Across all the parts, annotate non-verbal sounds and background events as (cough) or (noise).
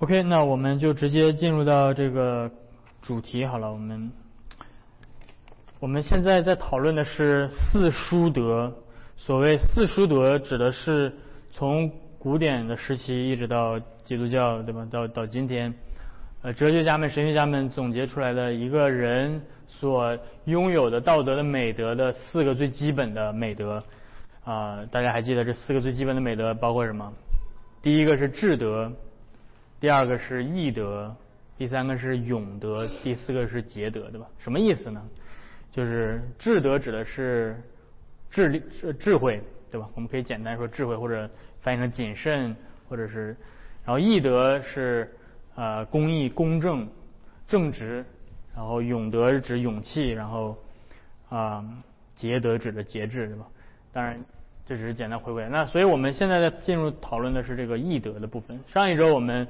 OK，那我们就直接进入到这个主题好了。我们我们现在在讨论的是四书德。所谓四书德，指的是从古典的时期一直到基督教，对吧？到到今天，呃，哲学家们、神学家们总结出来的一个人所拥有的道德的美德的四个最基本的美德。啊，大家还记得这四个最基本的美德包括什么？第一个是智德。第二个是义德，第三个是勇德，第四个是节德，对吧？什么意思呢？就是智德指的是智力、智慧，对吧？我们可以简单说智慧，或者翻译成谨慎，或者是，然后义德是呃公义、公正、正直，然后勇德是指勇气，然后啊节德指的节制，对吧？当然这只是简单回归。那所以我们现在在进入讨论的是这个义德的部分。上一周我们。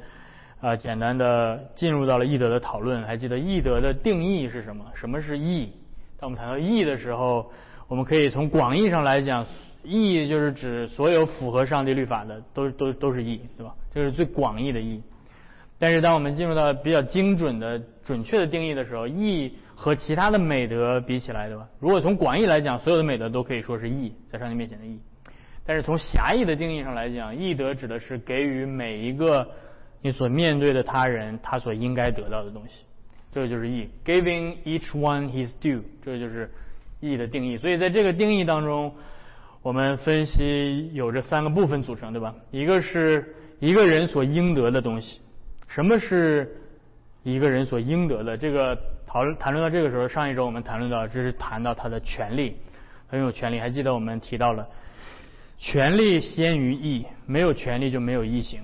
啊，简单的进入到了义德的讨论。还记得义德的定义是什么？什么是义？当我们谈到义的时候，我们可以从广义上来讲，义就是指所有符合上帝律法的，都都都是义，对吧？这是最广义的义。但是当我们进入到比较精准的、准确的定义的时候，义和其他的美德比起来，对吧？如果从广义来讲，所有的美德都可以说是义，在上帝面前的义。但是从狭义的定义上来讲，义德指的是给予每一个。你所面对的他人，他所应该得到的东西，这个就是义，giving each one his due，这个就是义的定义。所以在这个定义当中，我们分析有这三个部分组成，对吧？一个是一个人所应得的东西。什么是一个人所应得的？这个讨论谈论到这个时候，上一周我们谈论到，这是谈到他的权利，很有权利。还记得我们提到了，权利先于义，没有权利就没有义行。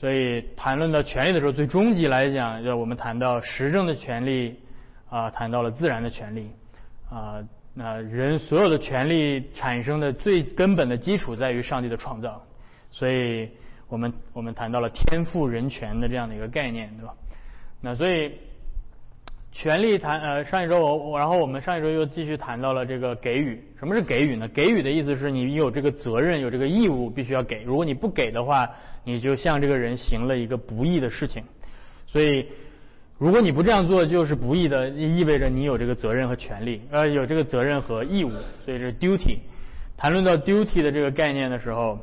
所以谈论到权利的时候，最终极来讲，就我们谈到实证的权利，啊，谈到了自然的权利，啊，那人所有的权利产生的最根本的基础在于上帝的创造，所以我们我们谈到了天赋人权的这样的一个概念，对吧？那所以。权利谈呃上一周我我然后我们上一周又继续谈到了这个给予什么是给予呢？给予的意思是你有这个责任有这个义务必须要给，如果你不给的话，你就向这个人行了一个不义的事情。所以如果你不这样做就是不义的，意味着你有这个责任和权利呃有这个责任和义务，所以是 duty。谈论到 duty 的这个概念的时候，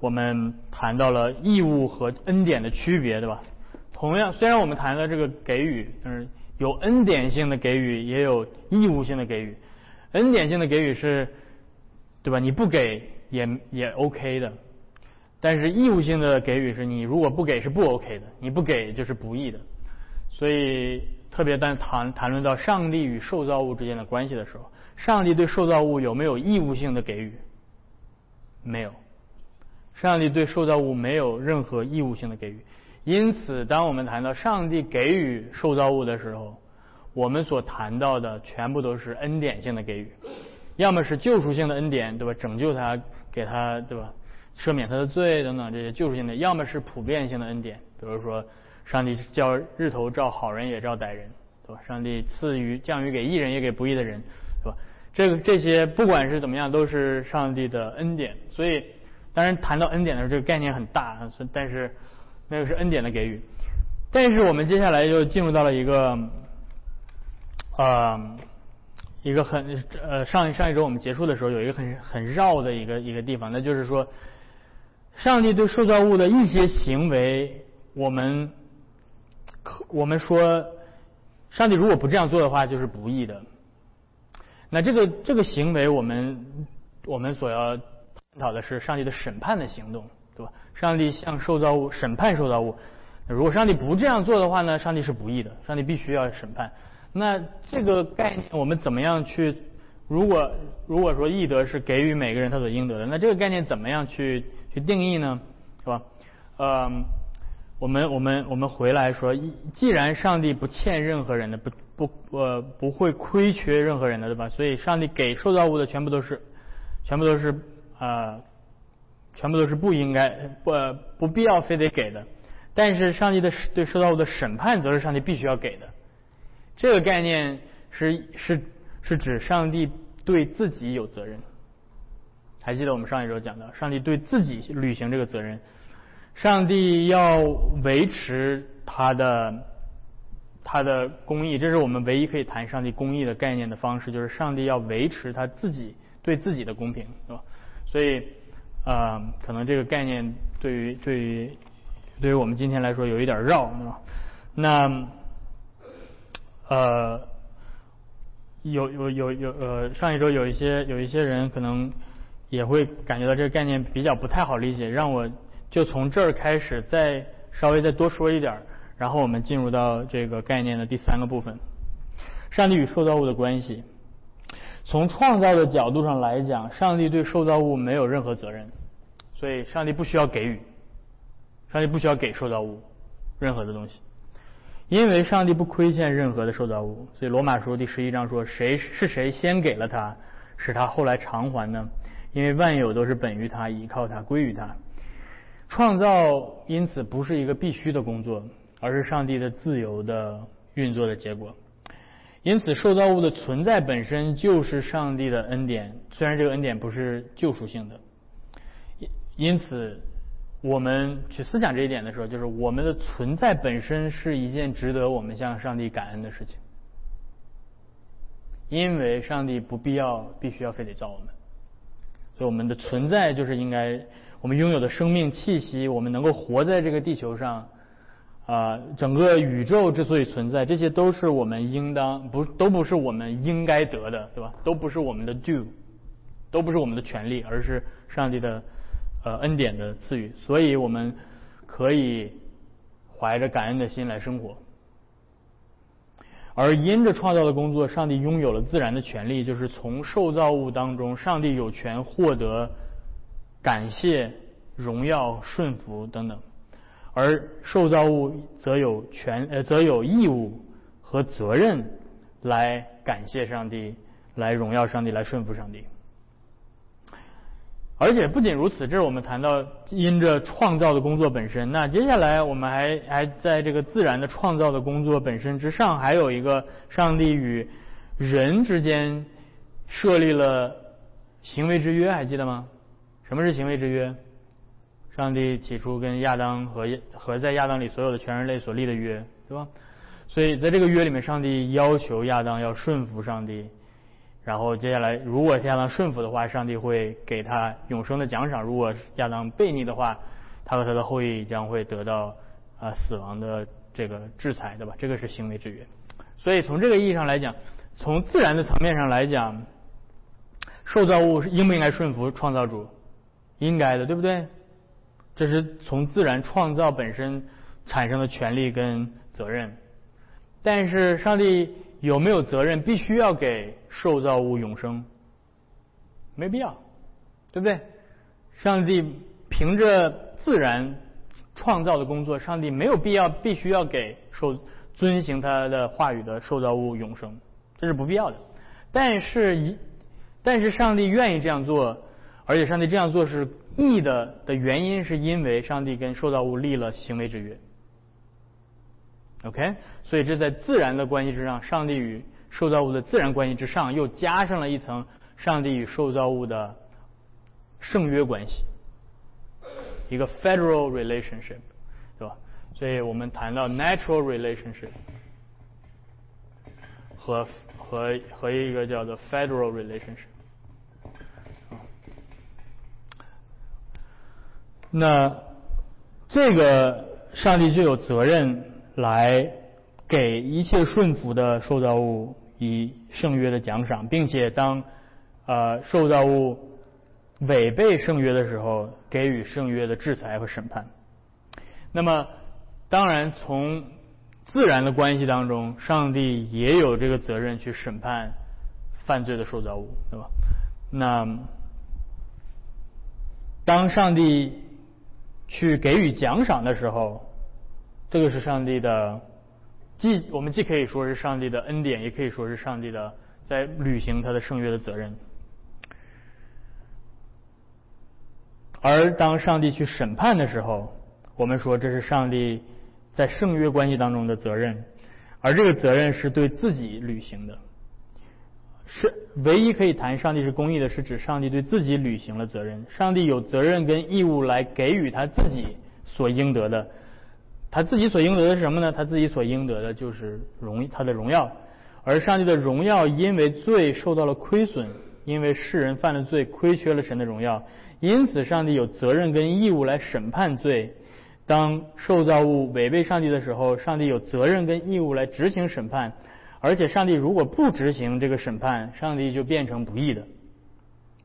我们谈到了义务和恩典的区别，对吧？同样虽然我们谈了这个给予，但是。有恩典性的给予，也有义务性的给予。恩典性的给予是，对吧？你不给也也 OK 的。但是义务性的给予是你如果不给是不 OK 的，你不给就是不义的。所以特别当谈谈论到上帝与受造物之间的关系的时候，上帝对受造物有没有义务性的给予？没有。上帝对受造物没有任何义务性的给予。因此，当我们谈到上帝给予受造物的时候，我们所谈到的全部都是恩典性的给予，要么是救赎性的恩典，对吧？拯救他，给他，对吧？赦免他的罪等等这些救赎性的；要么是普遍性的恩典，比如说，上帝叫日头照好人也照歹人，对吧？上帝赐予降雨给义人也给不义的人，对吧？这个这些不管是怎么样，都是上帝的恩典。所以，当然谈到恩典的时候，这个概念很大，但是。那个是恩典的给予，但是我们接下来就进入到了一个，呃，一个很呃上上一周我们结束的时候有一个很很绕的一个一个地方，那就是说，上帝对受造物的一些行为，我们可我们说，上帝如果不这样做的话就是不义的。那这个这个行为，我们我们所要探讨的是上帝的审判的行动。对吧？上帝向受造物审判受造物，如果上帝不这样做的话呢？上帝是不义的，上帝必须要审判。那这个概念我们怎么样去？如果如果说义德是给予每个人他所应得的，那这个概念怎么样去去定义呢？是吧？呃，我们我们我们回来说，既然上帝不欠任何人的，不不呃不会亏缺任何人的，对吧？所以上帝给受造物的全部都是全部都是啊。全部都是不应该不不必要非得给的，但是上帝的对受到物的审判则是上帝必须要给的。这个概念是是是指上帝对自己有责任。还记得我们上一周讲的，上帝对自己履行这个责任，上帝要维持他的他的公义，这是我们唯一可以谈上帝公义的概念的方式，就是上帝要维持他自己对自己的公平，是吧？所以，呃，可能这个概念对于对于对于我们今天来说有一点绕，对吧？那，呃，有有有有呃，上一周有一些有一些人可能也会感觉到这个概念比较不太好理解，让我就从这儿开始再稍微再多说一点，然后我们进入到这个概念的第三个部分，上帝与受造物的关系。从创造的角度上来讲，上帝对受造物没有任何责任，所以上帝不需要给予，上帝不需要给受造物任何的东西，因为上帝不亏欠任何的受造物，所以罗马书第十一章说：“谁是谁先给了他，使他后来偿还呢？因为万有都是本于他，依靠他，归于他。创造因此不是一个必须的工作，而是上帝的自由的运作的结果。”因此，受造物的存在本身就是上帝的恩典，虽然这个恩典不是救赎性的。因此，我们去思想这一点的时候，就是我们的存在本身是一件值得我们向上帝感恩的事情，因为上帝不必要、必须要非得造我们，所以我们的存在就是应该我们拥有的生命气息，我们能够活在这个地球上。啊，整个宇宙之所以存在，这些都是我们应当不都不是我们应该得的，对吧？都不是我们的 do，都不是我们的权利，而是上帝的呃恩典的赐予，所以我们可以怀着感恩的心来生活。而因着创造的工作，上帝拥有了自然的权利，就是从受造物当中，上帝有权获得感谢、荣耀、顺服等等。而受造物则有权呃，则有义务和责任来感谢上帝，来荣耀上帝，来顺服上帝。而且不仅如此，这是我们谈到因着创造的工作本身。那接下来我们还还在这个自然的创造的工作本身之上，还有一个上帝与人之间设立了行为之约，还记得吗？什么是行为之约？上帝起初跟亚当和和在亚当里所有的全人类所立的约，对吧？所以在这个约里面，上帝要求亚当要顺服上帝，然后接下来如果亚当顺服的话，上帝会给他永生的奖赏；如果亚当悖逆的话，他和他的后裔将会得到啊死亡的这个制裁，对吧？这个是行为制约。所以从这个意义上来讲，从自然的层面上来讲，受造物是应不应该顺服创造主？应该的，对不对？这是从自然创造本身产生的权利跟责任，但是上帝有没有责任必须要给受造物永生？没必要，对不对？上帝凭着自然创造的工作，上帝没有必要必须要给受遵行他的话语的受造物永生，这是不必要的。但是，一但是上帝愿意这样做，而且上帝这样做是。义的的原因是因为上帝跟受造物立了行为之约，OK，所以这在自然的关系之上，上帝与受造物的自然关系之上，又加上了一层上帝与受造物的圣约关系，一个 federal relationship，对吧？所以我们谈到 natural relationship 和和和一个叫做 federal relationship。那这个上帝就有责任来给一切顺服的受造物以圣约的奖赏，并且当呃受造物违背圣约的时候，给予圣约的制裁和审判。那么，当然从自然的关系当中，上帝也有这个责任去审判犯罪的受造物，对吧？那当上帝去给予奖赏的时候，这个是上帝的，既我们既可以说是上帝的恩典，也可以说是上帝的在履行他的圣约的责任。而当上帝去审判的时候，我们说这是上帝在圣约关系当中的责任，而这个责任是对自己履行的。是唯一可以谈上帝是公义的，是指上帝对自己履行了责任。上帝有责任跟义务来给予他自己所应得的。他自己所应得的是什么呢？他自己所应得的就是荣他的荣耀。而上帝的荣耀因为罪受到了亏损，因为世人犯了罪，亏缺了神的荣耀，因此上帝有责任跟义务来审判罪。当受造物违背上帝的时候，上帝有责任跟义务来执行审判。而且上帝如果不执行这个审判，上帝就变成不义的。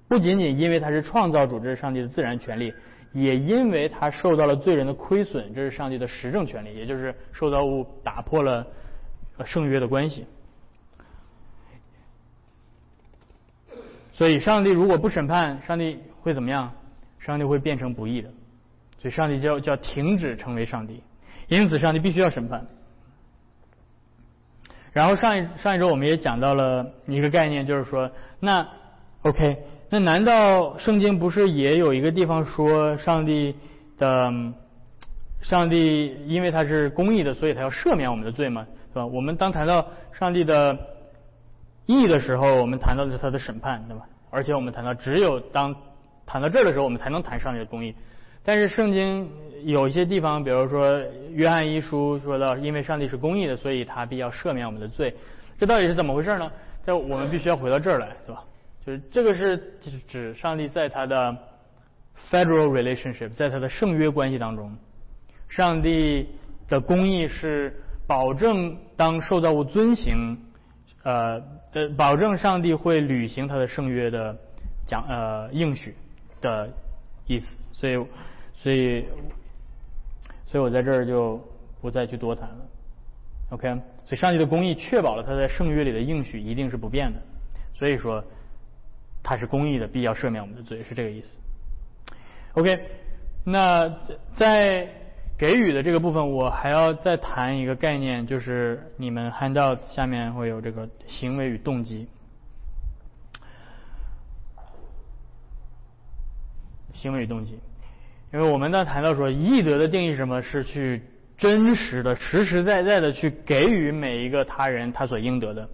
不仅仅因为他是创造主，这是上帝的自然权利，也因为他受到了罪人的亏损，这是上帝的实证权利，也就是受造物打破了圣约的关系。所以，上帝如果不审判，上帝会怎么样？上帝会变成不义的。所以，上帝叫叫停止成为上帝。因此，上帝必须要审判。然后上一上一周我们也讲到了一个概念，就是说，那 OK，那难道圣经不是也有一个地方说上帝的上帝因为他是公义的，所以他要赦免我们的罪吗？是吧？我们当谈到上帝的义的时候，我们谈到的是他的审判，对吧？而且我们谈到，只有当谈到这儿的时候，我们才能谈上帝的公义。但是圣经有一些地方，比如说约翰一书说到，因为上帝是公义的，所以他必要赦免我们的罪。这到底是怎么回事呢？这我们必须要回到这儿来，对吧？就是这个是指上帝在他的 federal relationship，在他的圣约关系当中，上帝的公义是保证当受造物遵行。呃，呃，保证上帝会履行他的圣约的讲呃应许的意思，所以，所以，所以我在这儿就不再去多谈了。OK，所以上帝的公义确保了他在圣约里的应许一定是不变的，所以说他是公义的，必要赦免我们的罪，是这个意思。OK，那在。给予的这个部分，我还要再谈一个概念，就是你们 handout 下面会有这个行为与动机。行为与动机，因为我们在谈到说义德的定义什么？是去真实的、实实在在的去给予每一个他人他所应得的。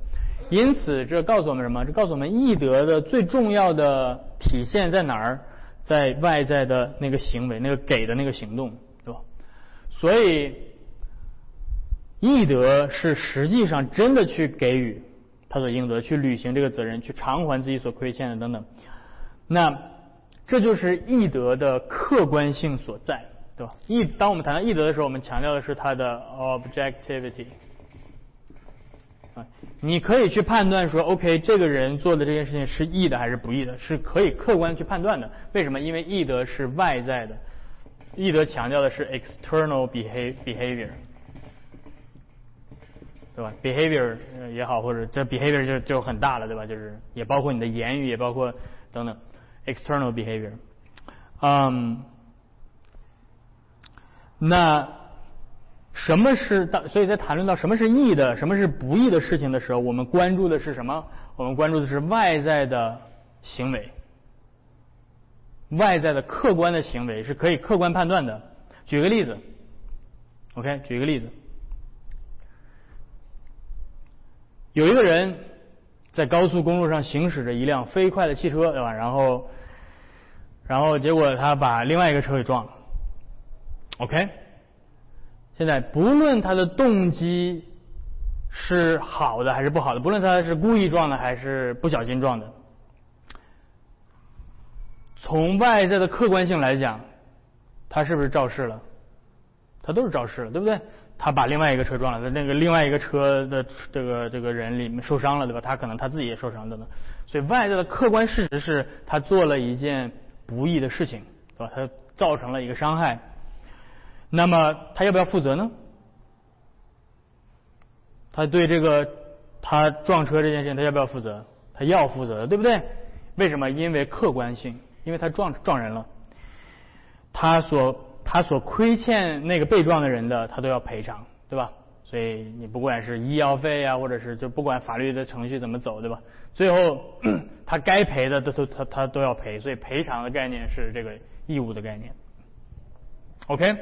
因此，这告诉我们什么？这告诉我们义德的最重要的体现在哪儿？在外在的那个行为，那个给的那个行动。对吧所以，义德是实际上真的去给予他所应得，去履行这个责任，去偿还自己所亏欠的等等。那这就是义德的客观性所在，对吧？义，当我们谈到义德的时候，我们强调的是它的 objectivity。你可以去判断说，OK，这个人做的这件事情是义的还是不义的，是可以客观去判断的。为什么？因为义德是外在的。易德强调的是 external behavior，对吧？behavior 也好，或者这 behavior 就就很大了，对吧？就是也包括你的言语，也包括等等 external behavior。嗯，那什么是当？所以在谈论到什么是义的，什么是不义的事情的时候，我们关注的是什么？我们关注的是外在的行为。外在的客观的行为是可以客观判断的。举个例子，OK，举一个例子，有一个人在高速公路上行驶着一辆飞快的汽车，对吧？然后，然后结果他把另外一个车给撞了。OK，现在不论他的动机是好的还是不好的，不论他是故意撞的还是不小心撞的。从外在的客观性来讲，他是不是肇事了？他都是肇事了，对不对？他把另外一个车撞了，那个另外一个车的这个这个人里面受伤了，对吧？他可能他自己也受伤等等。所以外在的客观事实是他做了一件不义的事情，对吧？他造成了一个伤害。那么他要不要负责呢？他对这个他撞车这件事情，他要不要负责？他要负责的，对不对？为什么？因为客观性。因为他撞撞人了，他所他所亏欠那个被撞的人的，他都要赔偿，对吧？所以你不管是医药费啊，或者是就不管法律的程序怎么走，对吧？最后 (clears throat) 他该赔的都都他他都要赔，所以赔偿的概念是这个义务的概念。OK，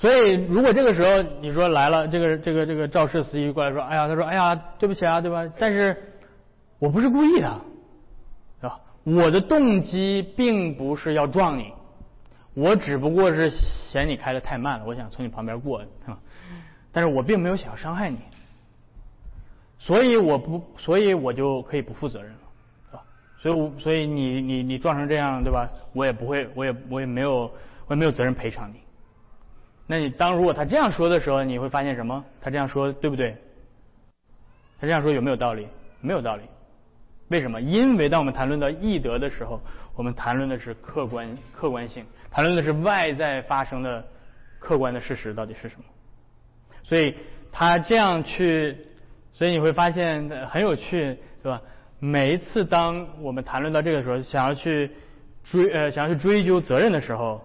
所以如果这个时候你说来了，这个这个这个肇事司机过来说，哎呀，他说，哎呀，对不起啊，对吧？但是我不是故意的。是吧我的动机并不是要撞你，我只不过是嫌你开的太慢了，我想从你旁边过，但是我并没有想要伤害你，所以我不，所以我就可以不负责任了，是吧？所以，我所以你你你撞成这样，对吧？我也不会，我也我也没有，我也没有责任赔偿你。那你当如果他这样说的时候，你会发现什么？他这样说对不对？他这样说有没有道理？没有道理。为什么？因为当我们谈论到义德的时候，我们谈论的是客观客观性，谈论的是外在发生的客观的事实到底是什么。所以他这样去，所以你会发现很有趣，对吧？每一次当我们谈论到这个时候，想要去追呃想要去追究责任的时候，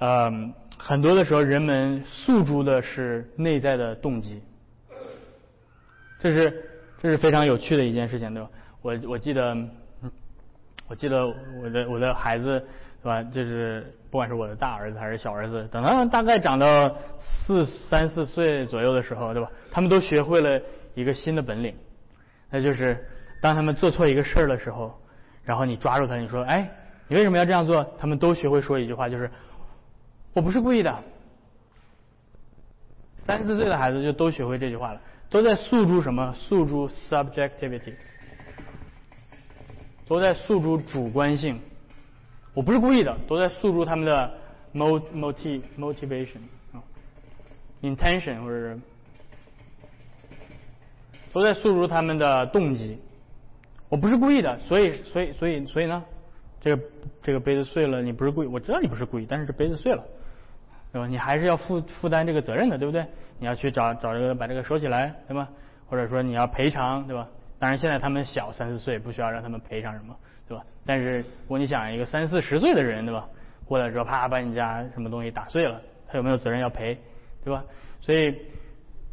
嗯。很多的时候，人们诉诸的是内在的动机，这是这是非常有趣的一件事情，对吧？我我记得，我记得我的我的孩子，对吧？就是不管是我的大儿子还是小儿子，等他们大概长到四三四岁左右的时候，对吧？他们都学会了一个新的本领，那就是当他们做错一个事儿的时候，然后你抓住他，你说：“哎，你为什么要这样做？”他们都学会说一句话，就是。我不是故意的，三四岁的孩子就都学会这句话了，都在诉诸什么？诉诸 subjectivity，都在诉诸主观性。我不是故意的，都在诉诸他们的 motiv motivation 啊，intention 或者是。都在诉诸他们的动机。我不是故意的，所以所以所以所以呢，这个这个杯子碎了，你不是故意，我知道你不是故意，但是这杯子碎了。对吧？你还是要负负担这个责任的，对不对？你要去找找这个把这个收起来，对吧？或者说你要赔偿，对吧？当然现在他们小三四岁，不需要让他们赔偿什么，对吧？但是如果你想一个三四十岁的人，对吧？过来之后啪把你家什么东西打碎了，他有没有责任要赔，对吧？所以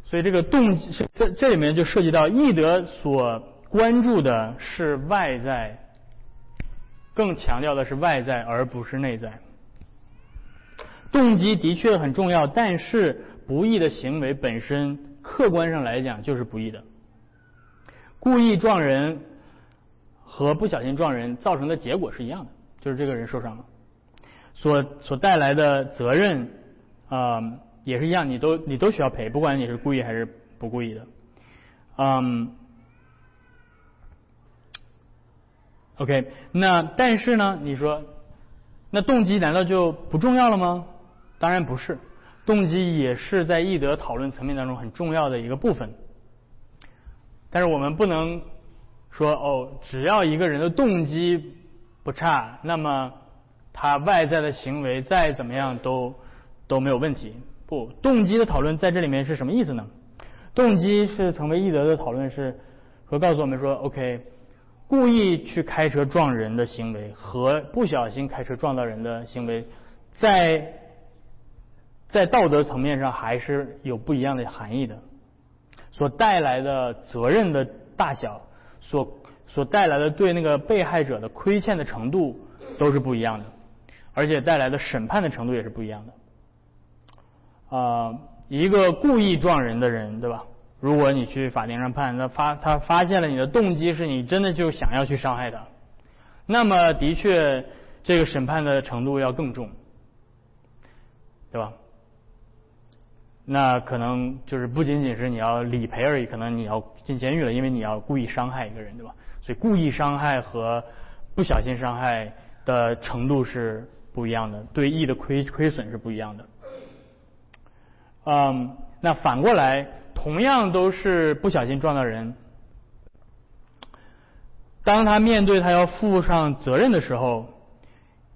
所以这个动机这这里面就涉及到易德所关注的是外在，更强调的是外在而不是内在。动机的确很重要，但是不义的行为本身，客观上来讲就是不义的。故意撞人和不小心撞人造成的结果是一样的，就是这个人受伤了，所所带来的责任啊也是一样，你都你都需要赔，不管你是故意还是不故意的。嗯，OK，那但是呢，你说那动机难道就不重要了吗？当然不是，动机也是在义德讨论层面当中很重要的一个部分。但是我们不能说哦，只要一个人的动机不差，那么他外在的行为再怎么样都都没有问题。不，动机的讨论在这里面是什么意思呢？动机是成为义德的讨论是说告诉我们说，OK，故意去开车撞人的行为和不小心开车撞到人的行为，在在道德层面上还是有不一样的含义的，所带来的责任的大小，所所带来的对那个被害者的亏欠的程度都是不一样的，而且带来的审判的程度也是不一样的。啊，一个故意撞人的人，对吧？如果你去法庭上判，那发他发现了你的动机是你真的就想要去伤害他，那么的确这个审判的程度要更重，对吧？那可能就是不仅仅是你要理赔而已，可能你要进监狱了，因为你要故意伤害一个人，对吧？所以故意伤害和不小心伤害的程度是不一样的，对义的亏亏损是不一样的。嗯，那反过来，同样都是不小心撞到人，当他面对他要负上责任的时候。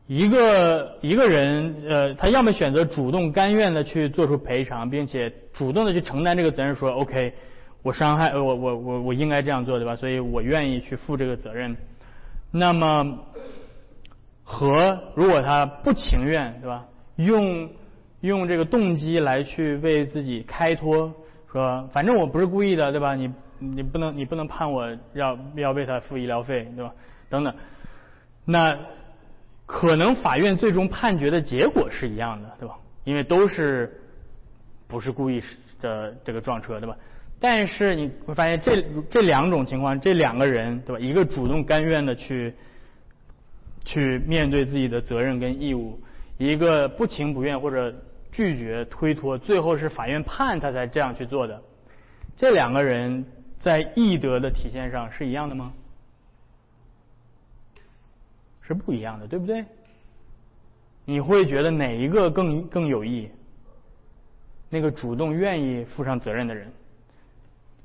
一个一个人，呃，他要么选择主动甘愿的去做出赔偿，并且主动的去承担这个责任，说 OK，我伤害，我我我我应该这样做，对吧？所以我愿意去负这个责任。那么和如果他不情愿，对吧？用用这个动机来去为自己开脱，说反正我不是故意的，对吧？你你不能你不能判我要要为他付医疗费，对吧？等等，那。可能法院最终判决的结果是一样的，对吧？因为都是不是故意的这个撞车，对吧？但是你会发现这这两种情况，这两个人，对吧？一个主动甘愿的去去面对自己的责任跟义务，一个不情不愿或者拒绝推脱，最后是法院判他才这样去做的。这两个人在义德的体现上是一样的吗？是不一样的，对不对？你会觉得哪一个更更有益？那个主动愿意负上责任的人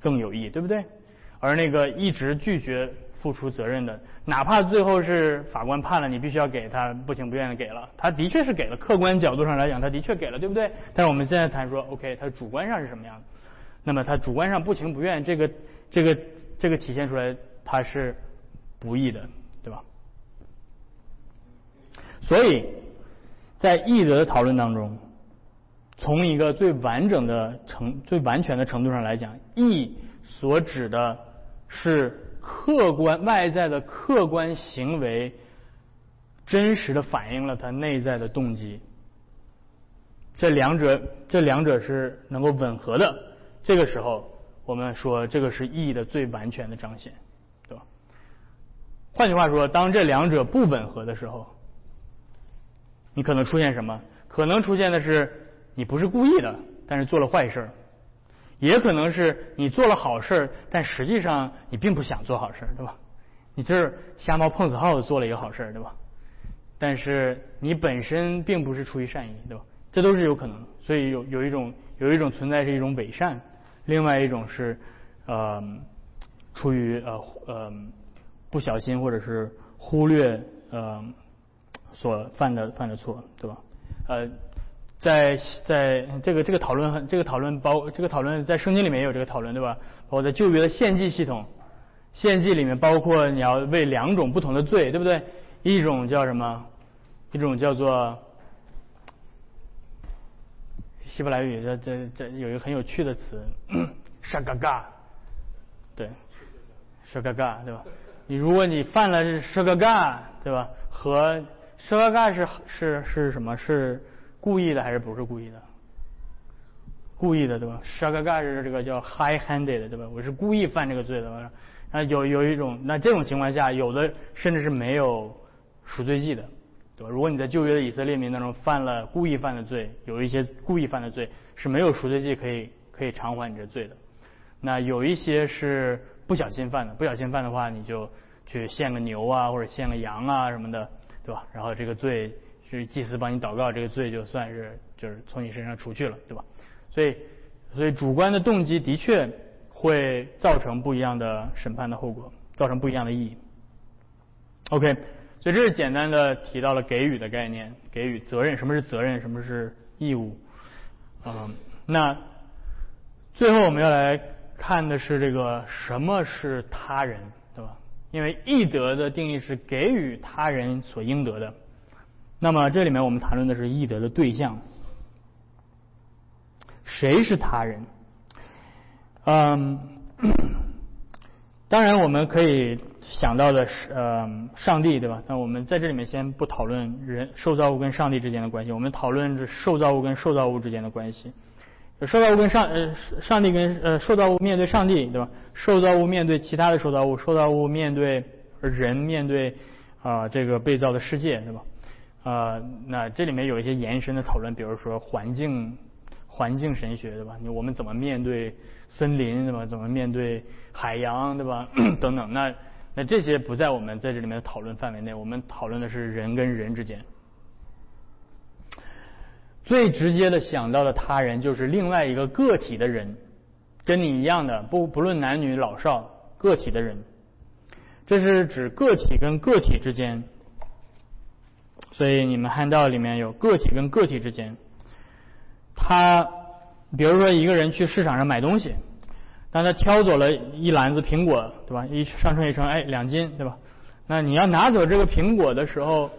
更有益，对不对？而那个一直拒绝付出责任的，哪怕最后是法官判了，你必须要给他，不情不愿的给了，他的确是给了。客观角度上来讲，他的确给了，对不对？但是我们现在谈说，OK，他主观上是什么样的？那么他主观上不情不愿，这个这个这个体现出来，他是不义的，所以在义德的讨论当中。从一个最完整的程、最完全的程度上来讲，义所指的是客观外在的客观行为，真实的反映了他内在的动机。这两者，这两者是能够吻合的。这个时候，我们说这个是义的最完全的彰显，对吧？换句话说，当这两者不吻合的时候，你可能出现什么？可能出现的是。你不是故意的，但是做了坏事也可能是你做了好事但实际上你并不想做好事对吧？你这是瞎猫碰死耗子做了一个好事对吧？但是你本身并不是出于善意，对吧？这都是有可能，所以有有一种有一种存在是一种伪善，另外一种是呃出于呃呃不小心或者是忽略呃所犯的犯的错，对吧？呃。在在这个这个讨论很这个讨论包这个讨论在圣经里面也有这个讨论对吧？包括在旧约的献祭系统，献祭里面包括你要为两种不同的罪，对不对？一种叫什么？一种叫做希伯来语，这这这有一个很有趣的词，沙嘎嘎，对，沙嘎嘎对吧？你如果你犯了沙嘎嘎对吧？和沙嘎嘎是是是什么？是故意的还是不是故意的？故意的对吧？shagaga 是这个叫 high-handed 对吧？我是故意犯这个罪的。啊，有有一种，那这种情况下，有的甚至是没有赎罪记的，对吧？如果你在旧约的以色列民当中犯了故意犯的罪，有一些故意犯的罪是没有赎罪记可以可以偿还你这罪的。那有一些是不小心犯的，不小心犯的话，你就去献个牛啊，或者献个羊啊什么的，对吧？然后这个罪。是祭司帮你祷告，这个罪就算是就是从你身上除去了，对吧？所以，所以主观的动机的确会造成不一样的审判的后果，造成不一样的意义。OK，所以这是简单的提到了给予的概念，给予责任，什么是责任，什么是义务？嗯，那最后我们要来看的是这个什么是他人，因为义德的定义是给予他人所应得的。那么这里面我们谈论的是义德的对象，谁是他人？嗯，(coughs) 当然我们可以想到的是，呃，上帝，对吧？那我们在这里面先不讨论人受造物跟上帝之间的关系，我们讨论是受造物跟受造物之间的关系。受造物跟上呃上帝跟呃受造物面对上帝，对吧？受造物面对其他的受造物，受造物面对人面对啊这个被造的世界，对吧？呃，那这里面有一些延伸的讨论，比如说环境环境神学，对吧？你我们怎么面对森林，对吧？怎么面对海洋，对吧？(coughs) 等等，那那这些不在我们在这里面的讨论范围内。我们讨论的是人跟人之间最直接的想到的他人，就是另外一个个体的人，跟你一样的，不不论男女老少，个体的人。这是指个体跟个体之间。所以你们看到里面有个体跟个体之间，他比如说一个人去市场上买东西，当他挑走了一篮子苹果，对吧？一上称一称，哎，两斤，对吧？那你要拿走这个苹果的时候，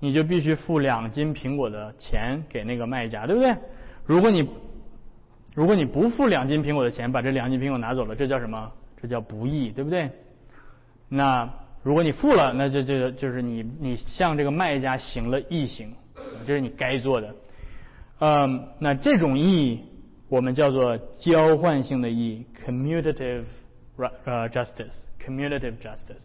你就必须付两斤苹果的钱给那个卖家，对不对？如果你如果你不付两斤苹果的钱，把这两斤苹果拿走了，这叫什么？这叫不义，对不对？那。如果你付了，那就就就是你你向这个卖家行了义行，这是你该做的。嗯，那这种义我们叫做交换性的义，commutative justice，commutative justice，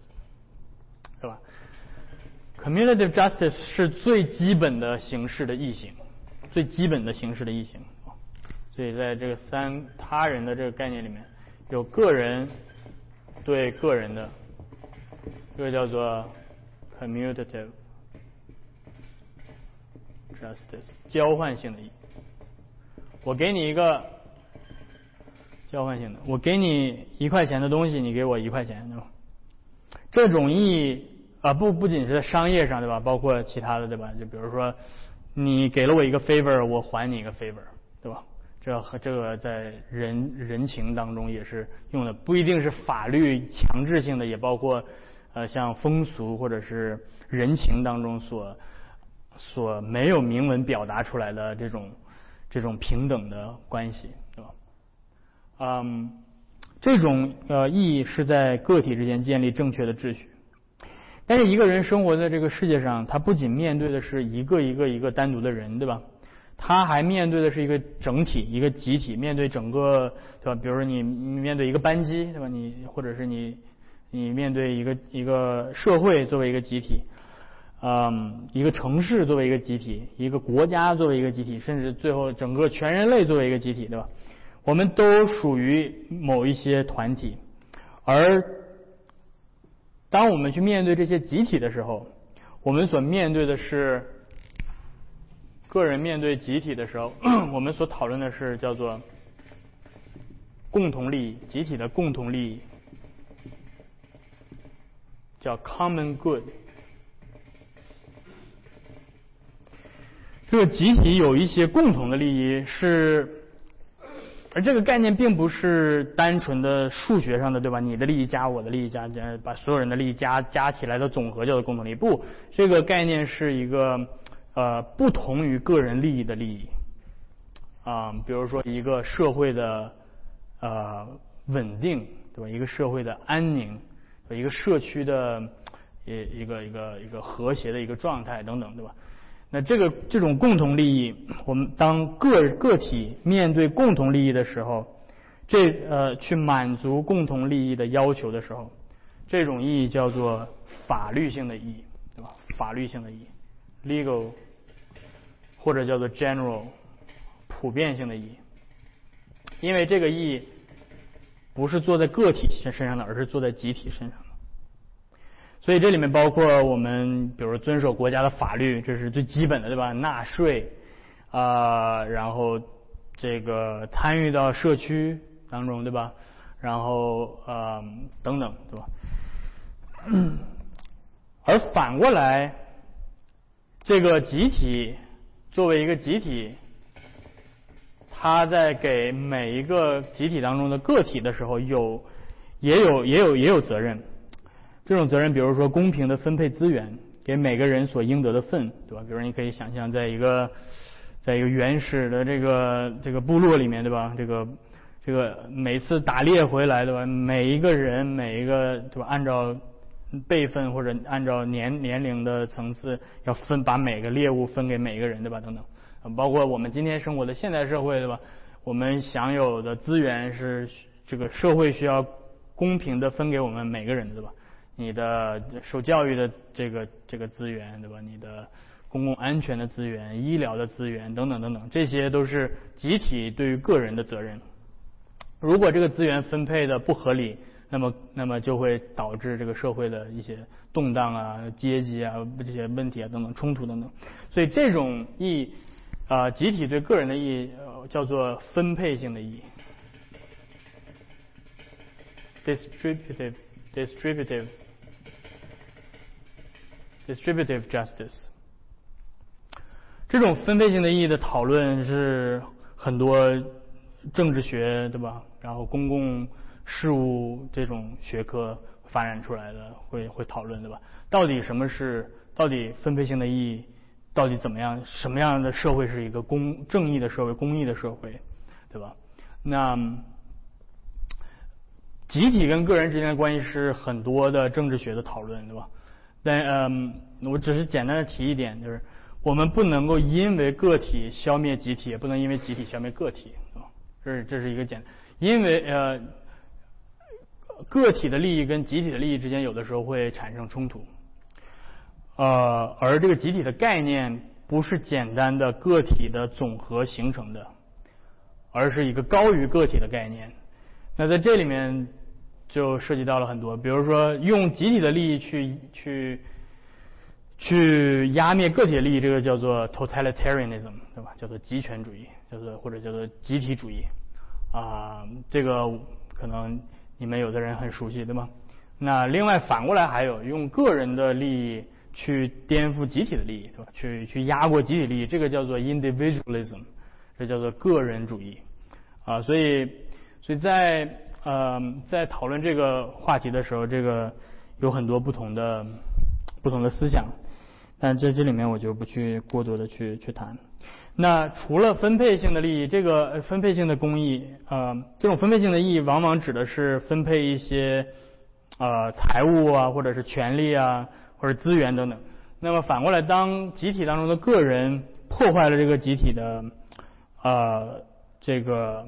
Community justice 是最基本的形式的异形，最基本的形式的异形。所以在这个三他人的这个概念里面，有个人对个人的，这个叫做 commutative justice 交换性的义。我给你一个交换性的，我给你一块钱的东西，你给我一块钱，对吧？这种义。啊，不不仅是在商业上，对吧？包括其他的，对吧？就比如说，你给了我一个 favor，我还你一个 favor，对吧？这和这个在人人情当中也是用的，不一定是法律强制性的，也包括呃像风俗或者是人情当中所所没有明文表达出来的这种这种平等的关系，对吧？嗯，这种呃意义是在个体之间建立正确的秩序。但是一个人生活在这个世界上，他不仅面对的是一个一个一个单独的人，对吧？他还面对的是一个整体，一个集体，面对整个，对吧？比如说你面对一个班级，对吧？你或者是你你面对一个一个社会作为一个集体，嗯，一个城市作为一个集体，一个国家作为一个集体，甚至最后整个全人类作为一个集体，对吧？我们都属于某一些团体，而。当我们去面对这些集体的时候，我们所面对的是个人面对集体的时候，(clears throat) 我们所讨论的是叫做共同利益，集体的共同利益，叫 common good。这个集体有一些共同的利益是。而这个概念并不是单纯的数学上的，对吧？你的利益加我的利益加加，把所有人的利益加加起来的总和叫做共同利益。不，这个概念是一个呃不同于个人利益的利益啊。比如说一个社会的呃稳定，对吧？一个社会的安宁，一个社区的一一个一个一个和谐的一个状态等等，对吧？那这个这种共同利益，我们当个个体面对共同利益的时候，这呃去满足共同利益的要求的时候，这种意义叫做法律性的意义，对吧？法律性的意义，legal，或者叫做 general，普遍性的意义，因为这个意义不是坐在个体身身上的，而是坐在集体身上。所以这里面包括我们，比如遵守国家的法律，这是最基本的，对吧？纳税，啊，然后这个参与到社区当中，对吧？然后呃等等，对吧？(clears throat) 而反过来，这个集体作为一个集体，他在给每一个集体当中的个体的时候，有也有也有也有责任。这种责任，比如说公平的分配资源，给每个人所应得的份，对吧？比如你可以想象，在一个在一个原始的这个这个部落里面，对吧？这个这个每次打猎回来，对吧？每一个人每一个，对吧？按照辈分或者按照年年龄的层次，要分把每个猎物分给每一个人，对吧？等等，包括我们今天生活的现代社会，对吧？我们享有的资源是这个社会需要公平的分给我们每个人的，对吧？你的受教育的这个这个资源，对吧？你的公共安全的资源、医疗的资源等等等等，这些都是集体对于个人的责任。如果这个资源分配的不合理，那么那么就会导致这个社会的一些动荡啊、阶级啊这些问题啊等等冲突等等。所以这种意义啊，集体对个人的意义叫做分配性的意义，distributive distributive。Distributive justice，这种分配性的意义的讨论是很多政治学对吧？然后公共事务这种学科发展出来的，会会讨论对吧？到底什么是到底分配性的意义？到底怎么样？什么样的社会是一个公正义的社会、公益的社会，对吧？那集体跟个人之间的关系是很多的政治学的讨论，对吧？但嗯，我只是简单的提一点，就是我们不能够因为个体消灭集体，也不能因为集体消灭个体，啊，这是这是一个简，因为呃，个体的利益跟集体的利益之间有的时候会产生冲突，呃，而这个集体的概念不是简单的个体的总和形成的，而是一个高于个体的概念。那在这里面就涉及到了很多，比如说用集体的利益去去去压灭个体利益，这个叫做 totalitarianism，对吧？叫做极权主义，叫做或者叫做集体主义啊，这个可能你们有的人很熟悉，对吗？那另外反过来还有用个人的利益去颠覆集体的利益，对吧？去去压过集体利益，这个叫做 individualism，这叫做个人主义啊。所以，所以在呃在讨论这个话题的时候，这个有很多不同的不同的思想，但在这里面我就不去过多的去去谈。那除了分配性的利益，这个分配性的公益，呃，这种分配性的意义往往指的是分配一些。呃，财务啊，或者是权利啊，或者资源等等。那么反过来，当集体当中的个人破坏了这个集体的呃这个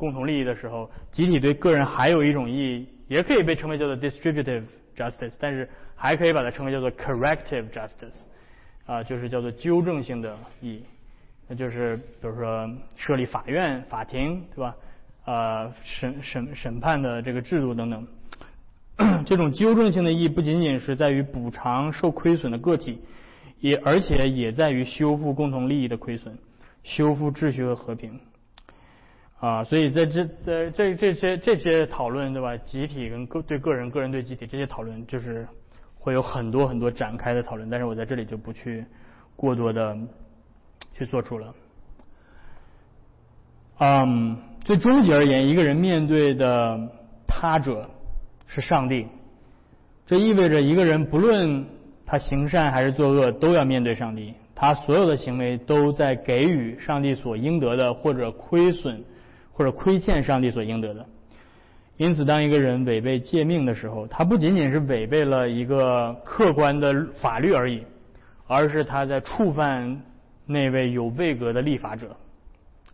共同利益的时候，集体对个人还有一种意义，也可以被称为叫做 distributive justice，但是还可以把它称为叫做 corrective justice，啊，就是叫做纠正性的意义。那就是比如说设立法院、法庭，对吧？呃，审审审判的这个制度等等。(coughs) 这种纠正性的意义不仅仅是在于补偿受亏损的个体，也而且也在于修复共同利益的亏损，修复秩序和和平。啊，所以在这在这这些这些讨论对吧？集体跟个对个人，个人对集体这些讨论，就是会有很多很多展开的讨论，但是我在这里就不去过多的去做出了。嗯，最终极而言，一个人面对的他者。是上帝，这意味着一个人不论他行善还是作恶，都要面对上帝。他所有的行为都在给予上帝所应得的，或者亏损，或者亏欠上帝所应得的。因此，当一个人违背诫命的时候，他不仅仅是违背了一个客观的法律而已，而是他在触犯那位有位格的立法者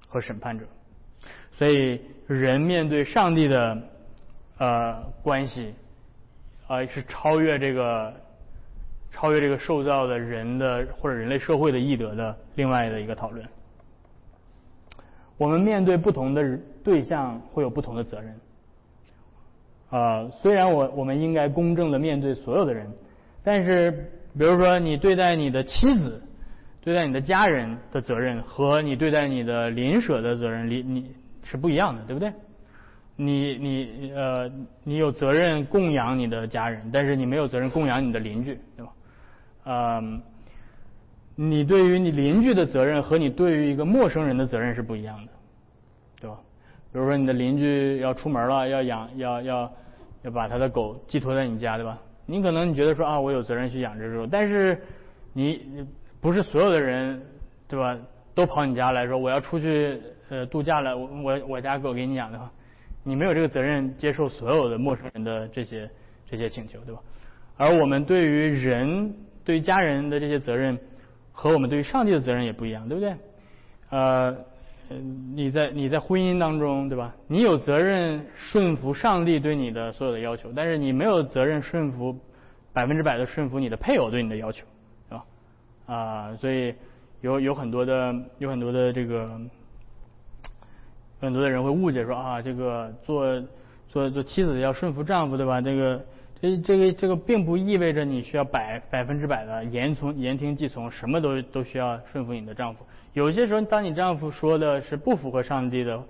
和审判者。所以，人面对上帝的。呃，关系，呃，是超越这个，超越这个受造的人的或者人类社会的义德的另外的一个讨论。我们面对不同的对象会有不同的责任。啊，虽然我我们应该公正的面对所有的人，但是比如说你对待你的妻子，对待你的家人的责任和你对待你的邻舍的责任，你你是不一样的，对不对？你你呃，你有责任供养你的家人，但是你没有责任供养你的邻居，对吧？嗯，你对于你邻居的责任和你对于一个陌生人的责任是不一样的，对吧？比如说你的邻居要出门了，要养要要要把他的狗寄托在你家，对吧？你可能你觉得说啊，我有责任去养这只狗，但是你不是所有的人，对吧？都跑你家来说我要出去呃度假了，我我我家狗给你养的话。你没有这个责任接受所有的陌生人的这些这些请求，对吧？而我们对于人、对于家人的这些责任，和我们对于上帝的责任也不一样，对不对？呃，你在你在婚姻当中，对吧？你有责任顺服上帝对你的所有的要求，但是你没有责任顺服百分之百的顺服你的配偶对你的要求，对吧？啊，所以有有很多的有很多的这个。很多的人会误解说啊，这个做做做妻子要顺服丈夫，对吧？这个这这个这个并不意味着你需要百百分之百的言从言听计从，什么都都需要顺服你的丈夫。有些时候，当你丈夫说的是不符合上帝的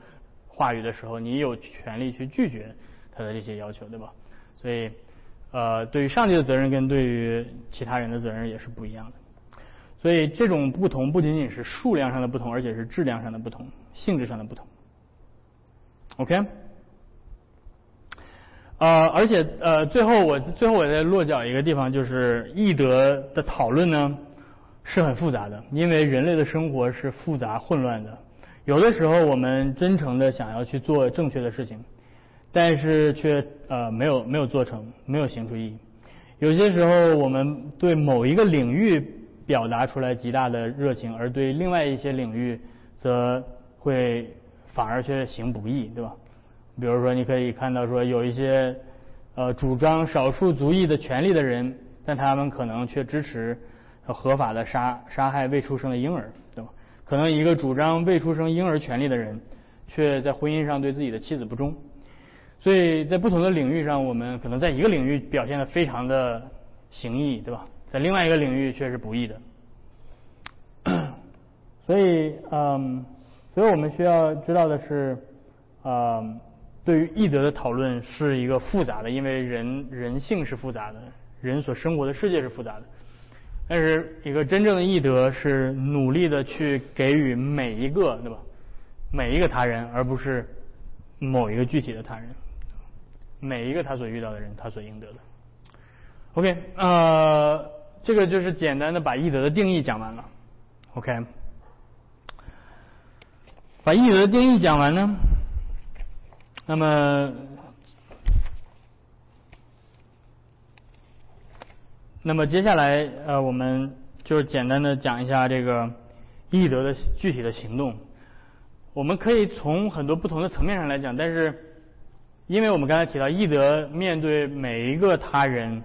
话语的时候，你有权利去拒绝他的这些要求，对吧？所以，呃，对于上帝的责任跟对于其他人的责任也是不一样的。所以，这种不同不仅仅是数量上的不同，而且是质量上的不同，性质上的不同。OK，呃，而且呃，最后我最后我再落脚一个地方，就是义德的讨论呢是很复杂的，因为人类的生活是复杂混乱的。有的时候我们真诚的想要去做正确的事情，但是却呃没有没有做成，没有行出意义。有些时候我们对某一个领域表达出来极大的热情，而对另外一些领域则会。反而却行不义，对吧？比如说，你可以看到说，有一些呃主张少数族裔的权利的人，但他们可能却支持合法的杀杀害未出生的婴儿，对吧？可能一个主张未出生婴儿权利的人，却在婚姻上对自己的妻子不忠。所以在不同的领域上，我们可能在一个领域表现的非常的行义，对吧？在另外一个领域却是不义的。(coughs) 所以，嗯，所以我们需要知道的是，嗯，对于义德的讨论是一个复杂的，因为人人性是复杂的，人所生活的世界是复杂的。但是一个真正的义德是努力的去给予每一个，对吧？每一个他人，而不是某一个具体的他人。每一个他所遇到的人，他所应得的。OK，呃，这个就是简单的把义德的定义讲完了。OK，把义德的定义讲完呢，那么，那么接下来呃，我们就简单的讲一下这个义德的具体的行动。我们可以从很多不同的层面上来讲，但是。因为我们刚才提到，义德面对每一个他人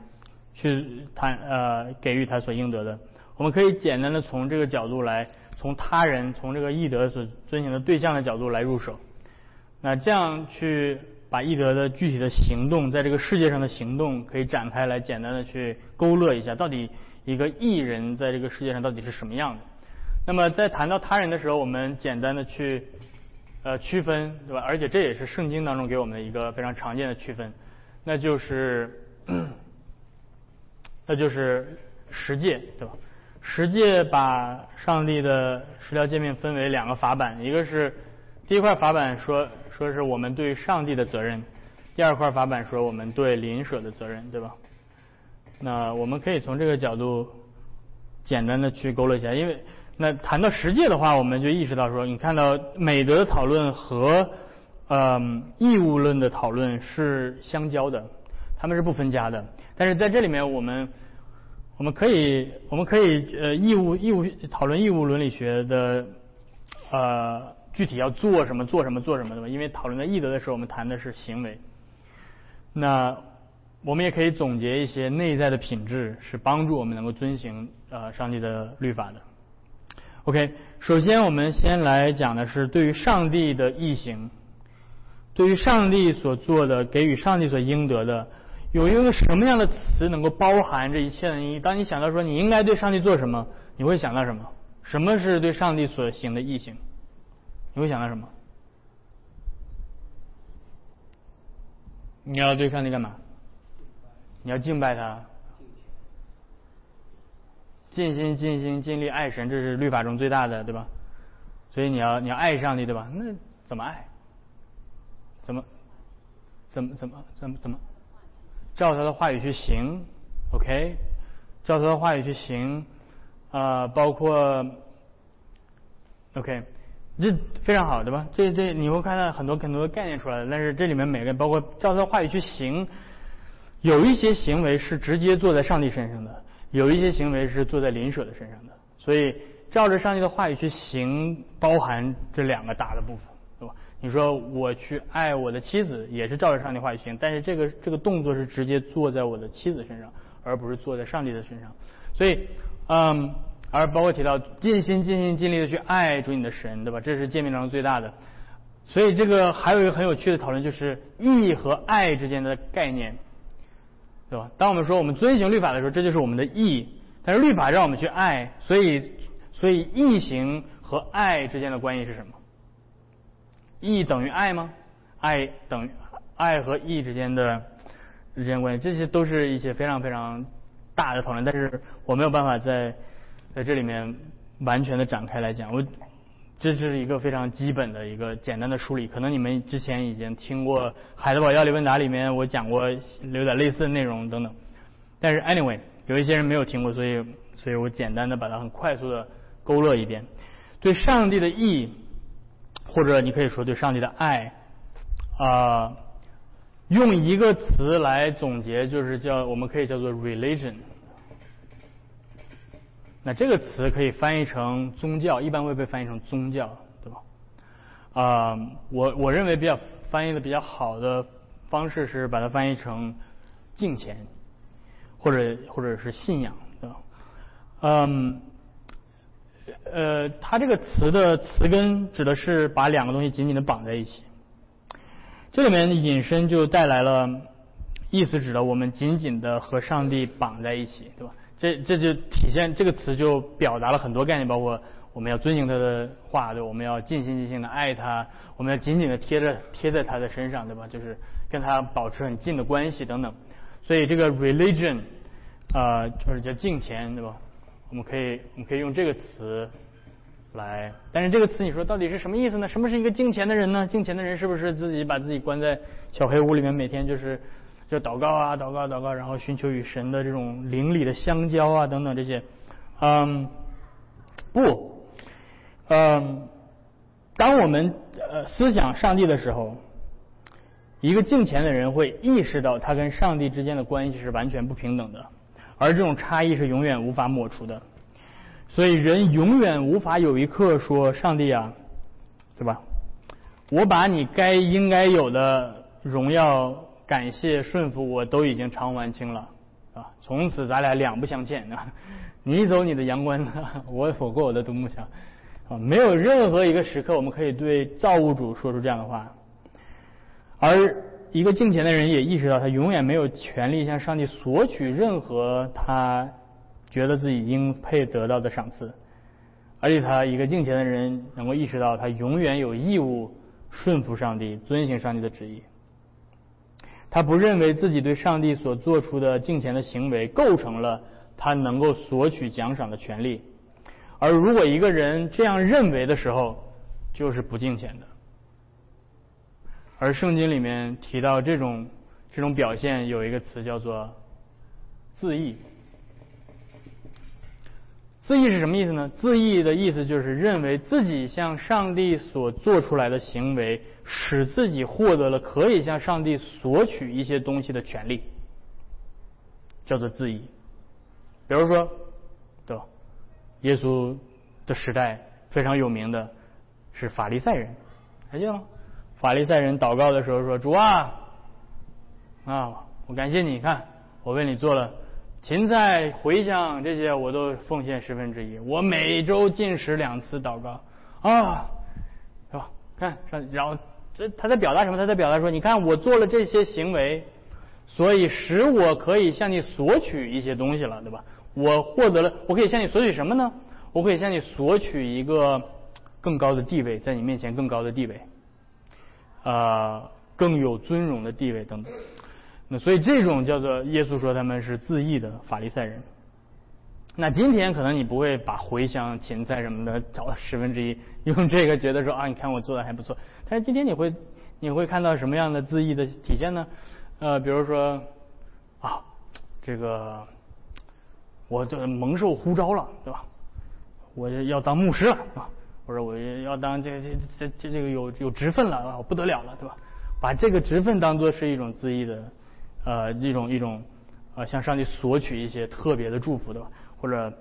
去谈呃给予他所应得的，我们可以简单的从这个角度来，从他人从这个义德所遵循的对象的角度来入手。那这样去把义德的具体的行动，在这个世界上的行动可以展开来，简单的去勾勒一下，到底一个义人在这个世界上到底是什么样的。那么在谈到他人的时候，我们简单的去。呃，区分对吧？而且这也是圣经当中给我们的一个非常常见的区分，那就是，(clears throat) 那就是十诫对吧？十诫把上帝的十条诫命分为两个法版，一个是第一块法板说说是我们对上帝的责任，第二块法板说我们对邻舍的责任，对吧？那我们可以从这个角度简单的去勾勒一下，因为。那谈到实践的话，我们就意识到说，你看到美德的讨论和嗯义务论的讨论是相交的，他们是不分家的。但是在这里面，我们我们可以我们可以呃义务义务讨论义务伦理学的呃具体要做什么做什么做什么的嘛？因为讨论到义德的时候，我们谈的是行为。那我们也可以总结一些内在的品质，是帮助我们能够遵行呃上帝的律法的。OK，首先我们先来讲的是对于上帝的义行，对于上帝所做的，给予上帝所应得的，有一个什么样的词能够包含这一切呢？当你想到说你应该对上帝做什么，你会想到什么？什么是对上帝所行的义行？你会想到什么？你要对上帝干嘛？你要敬拜他。尽心尽心尽力爱神，这是律法中最大的，对吧？所以你要你要爱上帝，对吧？那怎么爱？怎么怎么怎么怎么怎么照他的话语去行？OK，照他的话语去行啊，包括 OK，这非常好，对吧？这这你会看到很多很多概念出来的，但是这里面每个包括照他话语去行，有一些行为是直接做在上帝身上的。有一些行为是做在邻舍的身上的，所以照着上帝的话语去行，包含这两个大的部分，对吧？你说我去爱我的妻子，也是照着上帝话语行，但是这个这个动作是直接做在我的妻子身上，而不是做在上帝的身上。所以，嗯，而包括提到尽心尽心尽力的去爱主你的神，对吧？这是诫命当中最大的。所以这个还有一个很有趣的讨论，就是义和爱之间的概念。对吧？当我们说我们遵行律法的时候，这就是我们的义。但是律法让我们去爱，所以所以义行和爱之间的关系是什么？义等于爱吗？爱等于爱和义之间的之间关系，这些都是一些非常非常大的讨论。但是我没有办法在在这里面完全的展开来讲。我。这是一个非常基本的一个简单的梳理，可能你们之前已经听过《海德堡要理问答》里面我讲过有点类似的内容等等，但是 anyway 有一些人没有听过，所以所以我简单的把它很快速的勾勒一遍。对上帝的义，或者你可以说对上帝的爱，啊，用一个词来总结，就是叫我们可以叫做 religion。那这个词可以翻译成宗教，一般会被翻译成宗教，对吧？啊，我我认为比较翻译的比较好的方式是把它翻译成敬虔，或者或者是信仰，对吧？嗯，呃，它这个词的词根指的是把两个东西紧紧的绑在一起。这里面引申就带来了意思，指的我们紧紧的和上帝绑在一起，对吧？这这就体现这个词就表达了很多概念，包括我们要遵行他的话，对，我们要尽心尽性的爱他，我们要紧紧的贴着贴在他的身上，对吧？就是跟他保持很近的关系等等。所以这个 religion 啊，就是叫敬虔，对吧？我们可以我们可以用这个词来，但是这个词你说到底是什么意思呢？什么是一个敬虔的人呢？敬虔的人是不是自己把自己关在小黑屋里面，每天就是就祷告啊，祷告祷告，然后寻求与神的这种灵里的相交啊等等这些？嗯，不，嗯，当我们呃思想上帝的时候。一个敬虔的人会意识到，他跟上帝之间的关系是完全不平等的，而这种差异是永远无法抹除的。所以，人永远无法有一刻说：“上帝啊，对吧？我把你该应该有的荣耀、感谢、顺服，我都已经偿还清了啊！从此咱俩两不相欠啊！(laughs) 你走你的阳关，(laughs) 我走过我的独木桥啊！没有任何一个时刻，我们可以对造物主说出这样的话。”而一个敬虔的人也意识到，他永远没有权利向上帝索取任何他觉得自己应配得到的赏赐，而且他一个敬虔的人能够意识到，他永远有义务顺服上帝，遵行上帝的旨意。他不认为自己对上帝所做出的敬虔的行为构成了他能够索取奖赏的权利，而如果一个人这样认为的时候，就是不敬虔的。而圣经里面提到这种这种表现，有一个词叫做自义。自义是什么意思呢？自义的意思就是认为自己向上帝所做出来的行为，使自己获得了可以向上帝索取一些东西的权利，叫做自义。比如说，对吧？耶稣的时代非常有名的是法利赛人，还记得吗？法利赛人祷告的时候说：“主啊，啊，我感谢你，看我为你做了芹菜、茴香这些，我都奉献十分之一。我每周进食两次祷告啊，是吧？看，然后这他在表达什么？他在表达说：你看我做了这些行为，所以使我可以向你索取一些东西了，对吧？我获得了，我可以向你索取什么呢？我可以向你索取一个更高的地位，在你面前更高的地位。”啊，更有尊荣的地位等等。那所以这种叫做耶稣说他们是自义的法利赛人。那今天可能你不会把茴香、芹菜什么的找到十分之一，用这个觉得说啊，你看我做的还不错。但是今天你会你会看到什么样的自义的体现呢？呃，比如说啊，这个我这蒙受呼召了，对吧？我要当牧师了，啊？或者我要当这这这这这个有有职分了啊，不得了了，对吧？把这个职分当做是一种自义的，呃，一种一种呃，向上帝索取一些特别的祝福的，或者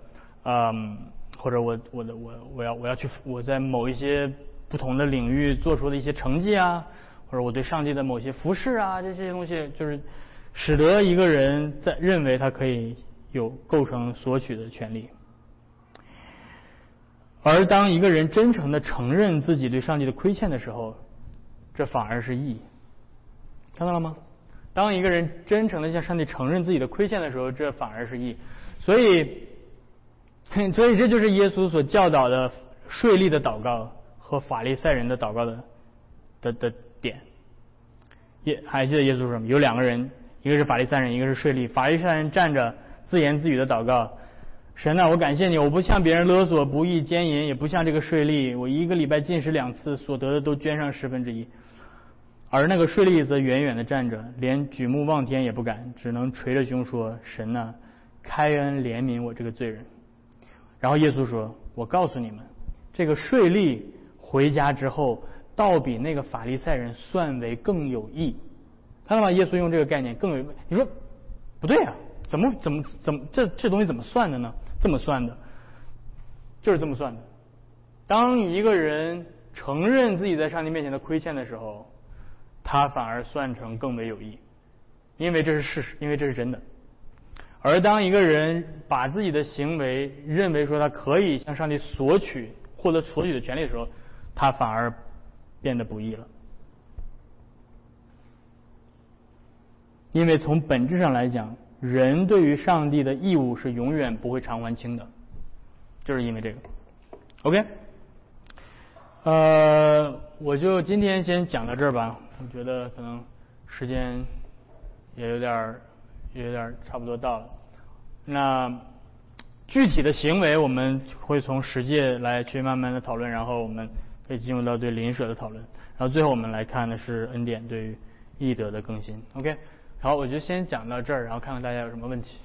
嗯，或者我我的我我要我要去我在某一些不同的领域做出的一些成绩啊，或者我对上帝的某些服饰啊，这些东西就是使得一个人在认为他可以有构成索取的权利。而当一个人真诚的承认自己对上帝的亏欠的时候，这反而是义。看到了吗？当一个人真诚的向上帝承认自己的亏欠的时候，这反而是义。所以，(laughs) 所以这就是耶稣所教导的税吏的祷告和法利赛人的祷告的的的点。耶，还记得耶稣说什么？有两个人，一个是法利赛人，一个是税吏。法利赛人站着自言自语的祷告。神呐，我感谢你，我不向别人勒索、不义奸淫，也不像这个税吏，我一个礼拜进食两次，所得的都捐上十分之一。而那个税吏则远远的站着，连举目望天也不敢，只能捶着胸说：“神呐，开恩怜悯我这个罪人。”然后耶稣说：“我告诉你们，这个税吏回家之后，倒比那个法利赛人算为更有益。”看到吗？耶稣用这个概念更有，你说不对啊？怎么怎么怎么这这东西怎么算的呢？这么算的，就是这么算的。当一个人承认自己在上帝面前的亏欠的时候，他反而算成更为有益，因为这是事实，因为这是真的。而当一个人把自己的行为认为说他可以向上帝索取获得索取的权利的时候，他反而变得不义了。因为从本质上来讲，人对于上帝的义务是永远不会偿还清的，就是因为这个。OK，呃，我就今天先讲到这儿吧。我觉得可能时间也有点儿，有点儿差不多到了。那具体的行为，我们会从实践来去慢慢的讨论，然后我们可以进入到对邻舍的讨论，然后最后我们来看的是恩典对于义德的更新。OK。好，我就先讲到这儿，然后看看大家有什么问题。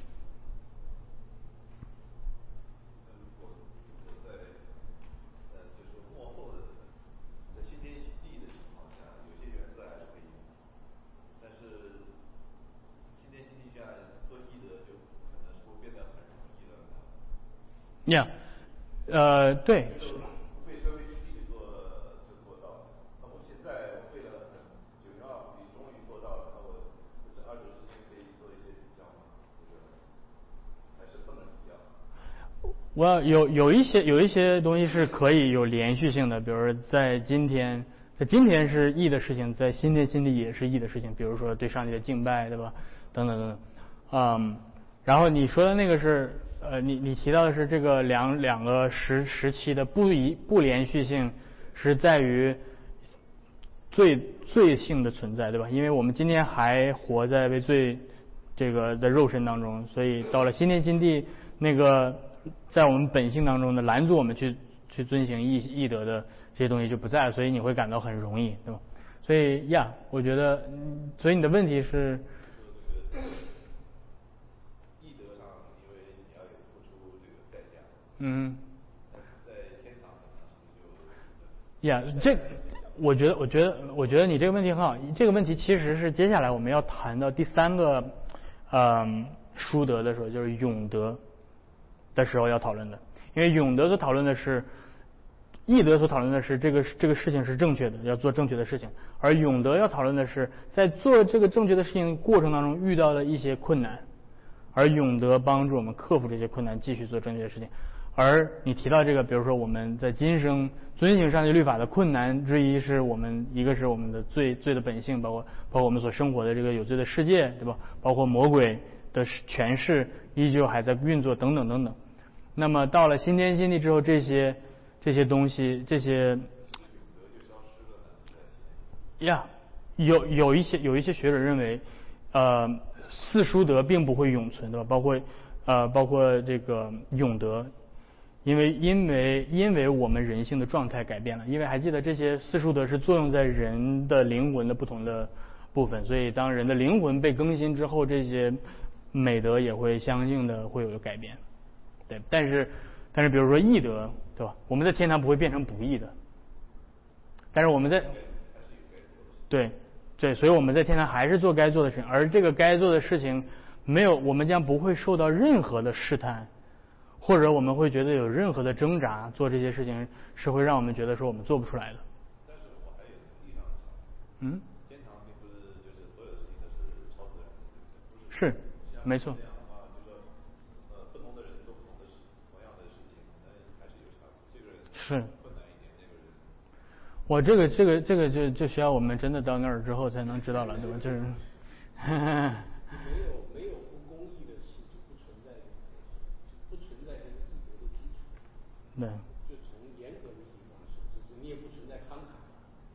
呀，呃，对。我有有一些有一些东西是可以有连续性的，比如说在今天，在今天是义的事情，在新天新地也是义的事情，比如说对上帝的敬拜，对吧？等等等等，嗯，然后你说的那个是，呃，你你提到的是这个两两个时时期的不一不连续性，是在于罪罪性的存在，对吧？因为我们今天还活在为罪这个的肉身当中，所以到了新天新地那个。在我们本性当中的，拦阻我们去去遵行义义德的这些东西就不在，所以你会感到很容易，对吧？所以呀，我觉得，所以你的问题是，义德上，因为你要有付出这个代价，嗯，在天堂就，呀，这，我觉得，我觉得，我觉得你这个问题很好，这个问题其实是接下来我们要谈到第三个，嗯，书德的时候，就是永德。的时候要讨论的，因为永德所讨论的是，义德所讨论的是这个这个事情是正确的，要做正确的事情，而永德要讨论的是在做这个正确的事情过程当中遇到的一些困难，而永德帮助我们克服这些困难，继续做正确的事情。而你提到这个，比如说我们在今生遵行上帝律法的困难之一，是我们一个是我们的罪罪的本性，包括包括我们所生活的这个有罪的世界，对吧？包括魔鬼的权势依旧还在运作，等等等等。那么到了新天新地之后，这些这些东西，这些呀，有有一些有一些学者认为，呃，四书德并不会永存，对吧？包括呃，包括这个永德，因为因为因为我们人性的状态改变了，因为还记得这些四书德是作用在人的灵魂的不同的部分，所以当人的灵魂被更新之后，这些美德也会相应的会有改变。对，但是，但是，比如说义德，对吧？我们在天堂不会变成不义的，但是我们在，对，对，所以我们在天堂还是做该做的事情，而这个该做的事情，没有，我们将不会受到任何的试探，或者我们会觉得有任何的挣扎，做这些事情是会让我们觉得说我们做不出来的。但是我还有嗯。天堂并不是就是所有事情都是超自然的，是，没错。是，我这个这个这个就就需要我们真的到那儿之后才能知道了，对吧？就是，(laughs) 没有没有不公义的事，就不存在，不存在这个义德的基础。对。就从严格的意义上说，就是你也不存在慷慨，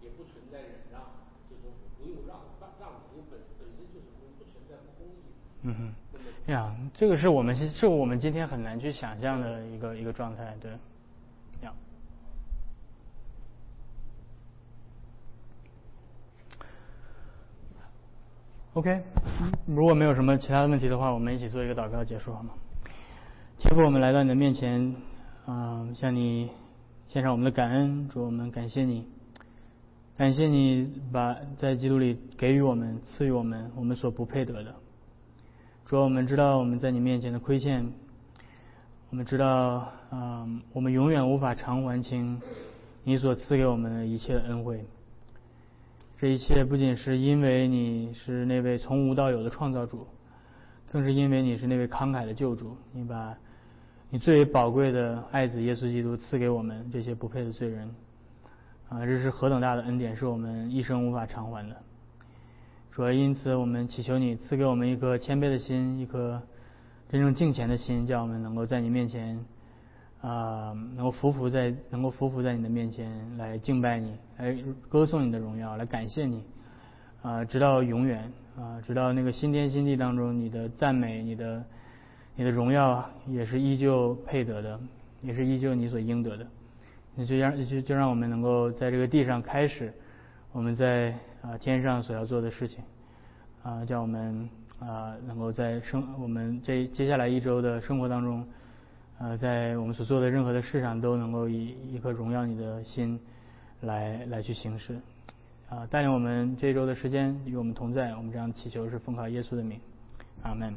也不存在忍让，就是不用让让让，本本身就是不不存在不公义。嗯哼。呀，这个是我们是我们今天很难去想象的一个一个状态，对。OK，如果没有什么其他的问题的话，我们一起做一个祷告结束好吗？天父，我们来到你的面前，啊，向你献上我们的感恩，主我们感谢你，感谢你把在基督里给予我们、赐予我们我们所不配得的。主，我们知道我们在你面前的亏欠，我们知道，啊，我们永远无法偿还清你所赐给我们的一切恩惠。这一切不仅是因为你是那位从无到有的创造主，更是因为你是那位慷慨的救主，你把你最为宝贵的爱子耶稣基督赐给我们这些不配的罪人，啊，这是何等大的恩典，是我们一生无法偿还的。主要因此，我们祈求你赐给我们一颗谦卑的心，一颗真正敬虔的心，叫我们能够在你面前，啊，能够匍匐在，能够匍匐在你的面前来敬拜你，来歌颂你的荣耀，来感谢你，啊，直到永远，啊，直到那个新天新地当中，你的赞美，你的，你的荣耀也是依旧配得的，也是依旧你所应得的。那就让就就让我们能够在这个地上开始，我们在。啊，天上所要做的事情，啊，叫我们啊，能够在生我们这接下来一周的生活当中，呃，在我们所做的任何的事上，都能够以一颗荣耀你的心来来去行事，啊，带领我们这一周的时间与我们同在，我们这样祈求是奉靠耶稣的名，阿门。